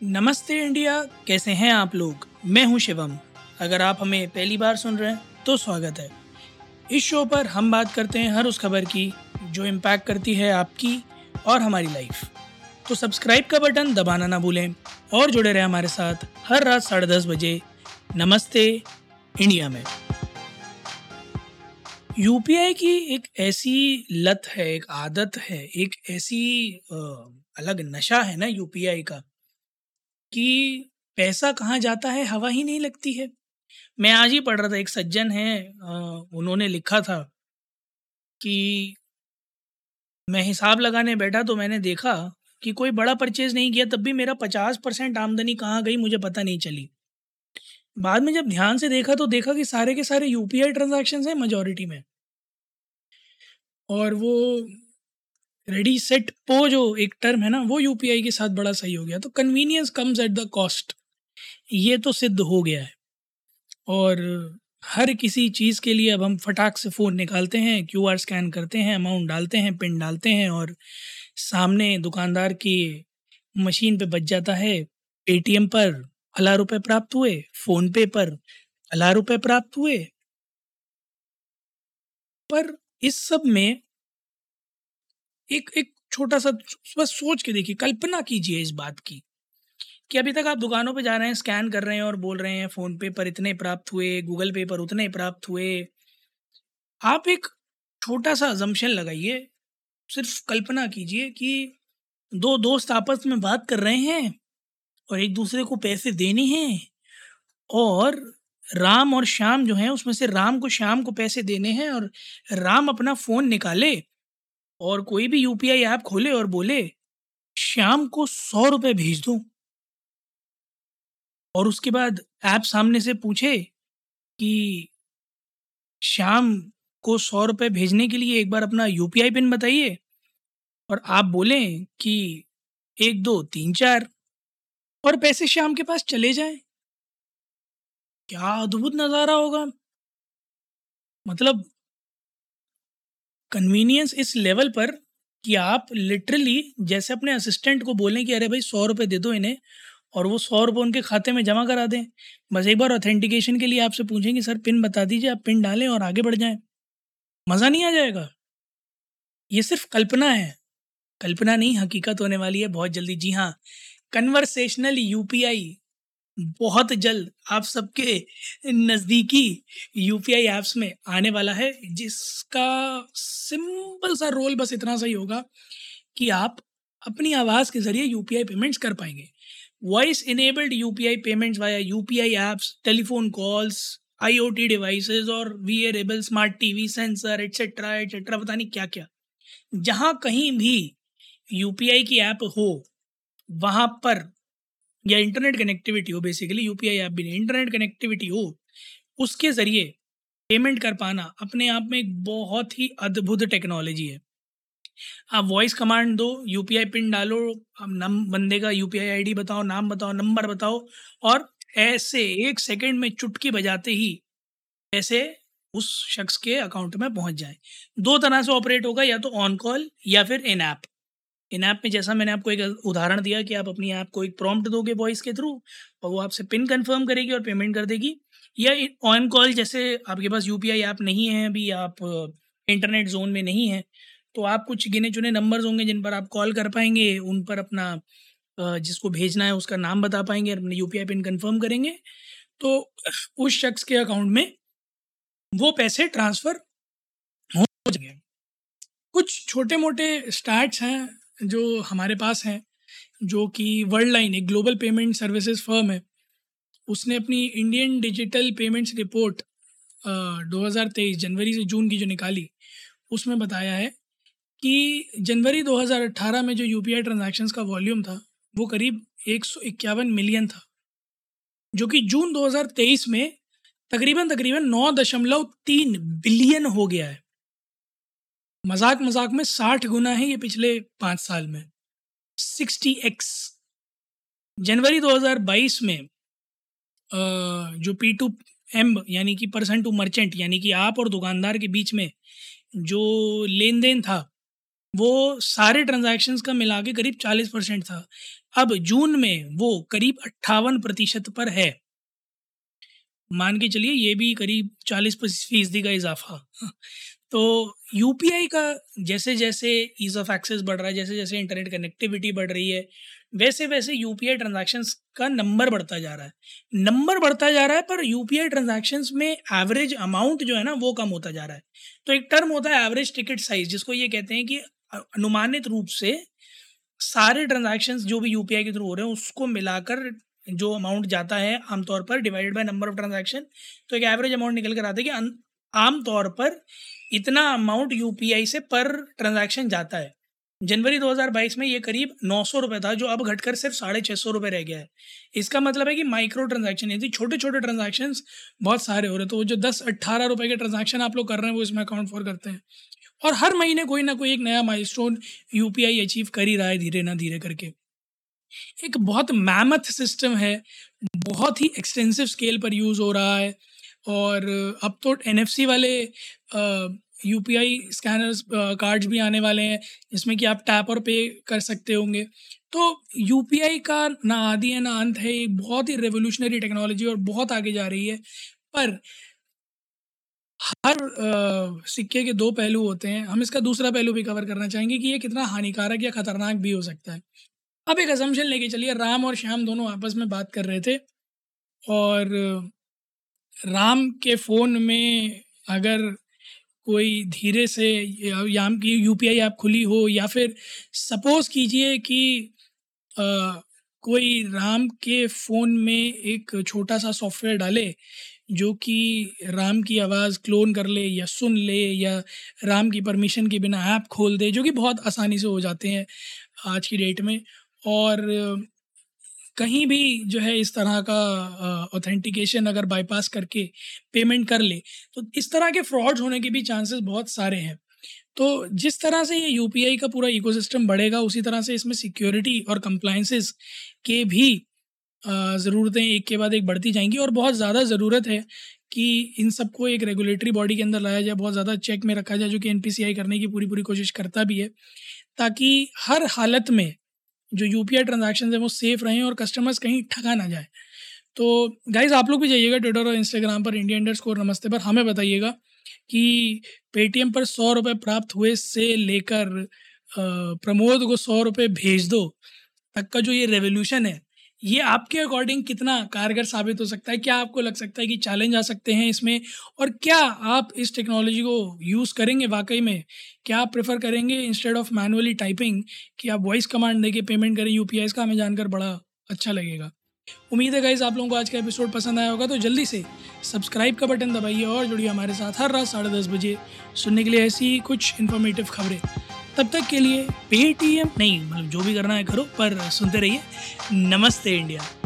नमस्ते इंडिया, कैसे हैं आप लोग? मैं हूँ शिवम। अगर आप हमें पहली बार सुन रहे हैं तो स्वागत है। इस शो पर हम बात करते हैं हर उस खबर की, जो इम्पैक्ट करती है आपकी और हमारी लाइफ तो सब्सक्राइब का बटन दबाना ना भूलें और जुड़े रहें हमारे साथ हर रात साढ़े दस बजे नमस्ते इंडिया में। यूपीआई की एक ऐसी लत है, एक आदत है, एक ऐसी अलग नशा है ना यूपीआई का कि पैसा कहाँ जाता है, हवा ही नहीं लगती है। मैं आज ही पढ़ रहा था, एक सज्जन है उन्होंने लिखा था कि मैं हिसाब लगाने बैठा तो मैंने देखा कि कोई बड़ा परचेज नहीं किया, तब भी मेरा पचास परसेंट आमदनी कहाँ गई, मुझे पता नहीं चली। बाद में जब ध्यान से देखा तो देखा कि सारे के सारे यूपीआई ट्रांजैक्शंस हैं मेजोरिटी में। और वो रेडी सेट पो जो एक टर्म है ना, वो यूपीआई के साथ बड़ा सही हो गया। तो convenience comes at the cost ये तो सिद्ध हो गया है। और हर किसी चीज़ के लिए अब हम फटाक से फ़ोन निकालते हैं क्यूआर स्कैन करते हैं अमाउंट डालते हैं पिन डालते हैं और सामने दुकानदार की मशीन पे बच जाता है। पेटीएम पर फला रुपये प्राप्त हुए फ़ोन पे पर फला रुपये प्राप्त हुए। पर इस सब में एक एक छोटा सा बस सोच के देखिए, कल्पना कीजिए इस बात की, कि अभी तक आप दुकानों पे जा रहे हैं, स्कैन कर रहे हैं और बोल रहे हैं, फ़ोन पे पर इतने प्राप्त हुए, गूगल पे पर उतने प्राप्त हुए। आप एक छोटा सा जम्पशन लगाइए, सिर्फ़ कल्पना कीजिए कि दो दोस्त आपस में बात कर रहे हैं और एक दूसरे को पैसे देने हैं और राम और श्याम जो हैं, उसमें से राम को, श्याम को पैसे देने हैं और राम अपना फ़ोन निकाले। और कोई भी यूपीआई ऐप खोले और बोले, श्याम को सौ रुपये भेज दो। और उसके बाद ऐप सामने से पूछे कि, श्याम को सौ रुपये भेजने के लिए एक बार अपना यूपीआई पिन बताइए। और आप बोलें कि, एक, दो, तीन, चार, और पैसे श्याम के पास चले जाएँ। क्या अद्भुत नज़ारा होगा। मतलब कन्वीनियंस इस लेवल पर कि आप लिटरली जैसे अपने असिस्टेंट को बोलें कि अरे भाई सौ रुपये दे दो इन्हें, और वो सौ रुपये उनके खाते में जमा करा दें। बस एक बार ऑथेंटिकेशन के लिए आपसे पूछेंगे सर पिन बता दीजिए, आप पिन डालें और आगे बढ़ जाएँ। मज़ा नहीं आ जाएगा। ये सिर्फ़ कल्पना है। कल्पना नहीं, हकीकत होने वाली है बहुत जल्दी। जी हाँ कन्वर्सेशनल यूपीआई बहुत जल्द आप सबके नज़दीकी यूपीआई ऐप्स में आने वाला है, जिसका सिंपल सा रोल बस इतना सही होगा कि आप अपनी आवाज़ के ज़रिए यूपीआई पेमेंट्स कर पाएँगे। Voice enabled UPI payments via U P I apps, telephone calls I O T devices और wearable smart T V sensor etcetera etcetera पता नहीं क्या क्या जहाँ कहीं भी यू पी आई की ऐप हो, वहाँ पर या इंटरनेट कनेक्टिविटी हो बेसिकली यूपीआई ऐप भी नहीं इंटरनेट कनेक्टिविटी हो, उसके ज़रिए पेमेंट कर पाना अपने आप में एक बहुत ही अद्भुत टेक्नोलॉजी है। आप वॉइस कमांड दो यूपीआई पिन डालो, आप नम, बंदे का यूपीआई आईडी बताओ, नाम बताओ नंबर बताओ और ऐसे एक सेकंड में चुटकी बजाते ही पैसे उस शख्स के अकाउंट में पहुँच जाए। दो तरह से ऑपरेट होगा, या तो ऑन कॉल या फिर इन ऐप इन ऐप में जैसा मैंने आपको एक उदाहरण दिया कि आप अपनी ऐप को एक प्रॉम्प्ट दोगे वॉइस के थ्रू और वो आपसे पिन कंफर्म करेगी और पेमेंट कर देगी। या ऑन कॉल जैसे आपके पास यूपीआई ऐप नहीं है अभी, आप इंटरनेट जोन में नहीं है तो आप कुछ गिने चुने नंबर्स होंगे जिन पर आप कॉल कर पाएँगे, उन पर अपना जिसको भेजना है उसका नाम बता पाएँगे अपने यूपीआई पिन कंफर्म करेंगे। तो उस शख्स के अकाउंट में वो पैसे ट्रांसफ़र हो जाएँगे। कुछ छोटे मोटे स्टार्ट्स हैं जो हमारे पास हैं, जो कि वर्ल्ड लाइन एक ग्लोबल पेमेंट सर्विसेज़ फर्म है, उसने अपनी इंडियन डिजिटल पेमेंट्स रिपोर्ट दो हज़ार तेईस, जनवरी से जून की जो निकाली, उसमें बताया है कि जनवरी 2018 में जो यूपीआई ट्रांजैक्शंस का वॉल्यूम था, वो करीब एक सौ इक्यावन मिलियन था, जो कि जून 2023 में तकरीबन तकरीबन नौ दशमलव तीन बिलियन हो गया है। मज़ाक मज़ाक में साठ गुना है ये पिछले पाँच साल में। Sixty x. जनवरी 2022 में जो पी टू एम यानी कि पर्सन टू मर्चेंट, यानी कि आप और दुकानदार के बीच में जो लेन देन था, वो सारे ट्रांजैक्शंस का मिला के करीब चालीस परसेंट था। अब जून में वो करीब अट्ठावन प्रतिशत पर है। मान के चलिए ये भी करीब चालीस फ़ीसदी का इजाफा। तो यूपीआई का जैसे जैसे ईज़ ऑफ़ एक्सेस बढ़ रहा है जैसे जैसे इंटरनेट कनेक्टिविटी बढ़ रही है वैसे वैसे यू पी का नंबर बढ़ता जा रहा है। नंबर बढ़ता जा रहा है, पर यू पी में एवरेज अमाउंट जो है ना, वो कम होता जा रहा है। तो एक टर्म होता है एवरेज टिकट साइज़ जिसको ये कहते हैं कि अनुमानित रूप से सारे ट्रांजेक्शन्स जो भी यूपीआई के थ्रू हो रहे हैं, उसको मिलाकर जो अमाउंट जाता है, आमतौर पर divided by number of transaction तो एक एवरेज अमाउंट निकल कर आता है कि आमतौर पर इतना अमाउंट यूपीआई से पर ट्रांजैक्शन जाता है। जनवरी 2022 में ये करीब नौ सौ रुपये था, जो अब घटकर सिर्फ़ साढ़े छः सौ रुपये रह गया है। इसका मतलब है कि माइक्रो ट्रांजैक्शन यदि छोटे छोटे ट्रांजैक्शन बहुत सारे हो रहे हैं। तो वो जो दस अट्ठारह रुपये के ट्रांजैक्शन आप लोग कर रहे हैं, वो इसमें अकाउंट फॉर करते हैं। और हर महीने कोई ना कोई एक नया माइलस्टोन यूपीआई अचीव कर ही रहा है धीरे ना धीरे करके। एक बहुत मैमथ सिस्टम है, बहुत ही एक्सटेंसिव स्केल पर यूज़ हो रहा है। और अब तो एनएफसी वाले U P I scanners cards भी आने वाले हैं, जिसमें कि आप टैप और पे कर सकते होंगे। तो यू पी आई का ना आदि है, ना अंत है एक बहुत ही रेवोल्यूशनरी टेक्नोलॉजी और बहुत आगे जा रही है। पर हर सिक्के के दो पहलू होते हैं। हम इसका दूसरा पहलू भी कवर करना चाहेंगे कि ये कितना हानिकारक या ख़तरनाक भी हो सकता है। अब एक असम्पशन लेके चलिए, राम और श्याम दोनों आपस में बात कर रहे थे और राम के फ़ोन में अगर कोई धीरे से या की यू पी आई ऐप खुली हो या फिर सपोज़ कीजिए कि आ, कोई राम के फ़ोन में एक छोटा सा सॉफ्टवेयर डाले जो कि राम की आवाज़ क्लोन कर ले या सुन ले या राम की परमिशन के बिना ऐप खोल दे जो कि बहुत आसानी से हो जाते हैं आज की डेट में। और कहीं भी जो है इस तरह का ऑथेंटिकेशन अगर बाईपास करके पेमेंट कर ले तो इस तरह के फ्रॉड्स होने के भी चांसेस बहुत सारे हैं। तो जिस तरह से ये यूपीआई का पूरा इकोसिस्टम बढ़ेगा, उसी तरह से इसमें सिक्योरिटी और कंप्लाइंसेस के भी ज़रूरतें एक के बाद एक बढ़ती जाएँगी और बहुत ज़्यादा ज़रूरत है कि इन सबको एक रेगुलेटरी बॉडी के अंदर लाया जाए, बहुत ज़्यादा चेक में रखा जाए, जो कि एनपीसीआई करने की पूरी पूरी कोशिश करता भी है, ताकि हर हालत में जो यू पी आई है वो सेफ़ रहें और कस्टमर्स कहीं ठगा ना जाए। तो गाइज़ आप लोग भी जाइएगा ट्विटर और इंस्टाग्राम पर इंडिया इंडर स्कोर नमस्ते पर। हमें बताइएगा कि पेटीएम पर सौ रुपये प्राप्त हुए से लेकर प्रमोद को सौ रुपये भेज दो तक का जो ये रेवोल्यूशन है ये आपके अकॉर्डिंग कितना कारगर साबित हो सकता है? क्या आपको लग सकता है कि चैलेंज आ सकते हैं इसमें? और क्या आप इस टेक्नोलॉजी को यूज़ करेंगे वाकई में? क्या आप प्रेफर करेंगे इंस्टेड ऑफ़ मैनुअली टाइपिंग कि आप वॉइस कमांड देके पेमेंट करें? यू का हमें जानकर बड़ा अच्छा लगेगा। उम्मीद है गाइज़ आप लोगों को आज का एपिसोड पसंद आया होगा तो जल्दी से सब्सक्राइब का बटन दबाइए और जुड़िए हमारे साथ हर रात साढ़े दस बजे। सुनने के लिए ऐसी कुछ इन्फॉर्मेटिव खबरें। तब तक के लिए पेटीएम नहीं मतलब जो भी करना है करो, पर सुनते रहिए। नमस्ते इंडिया।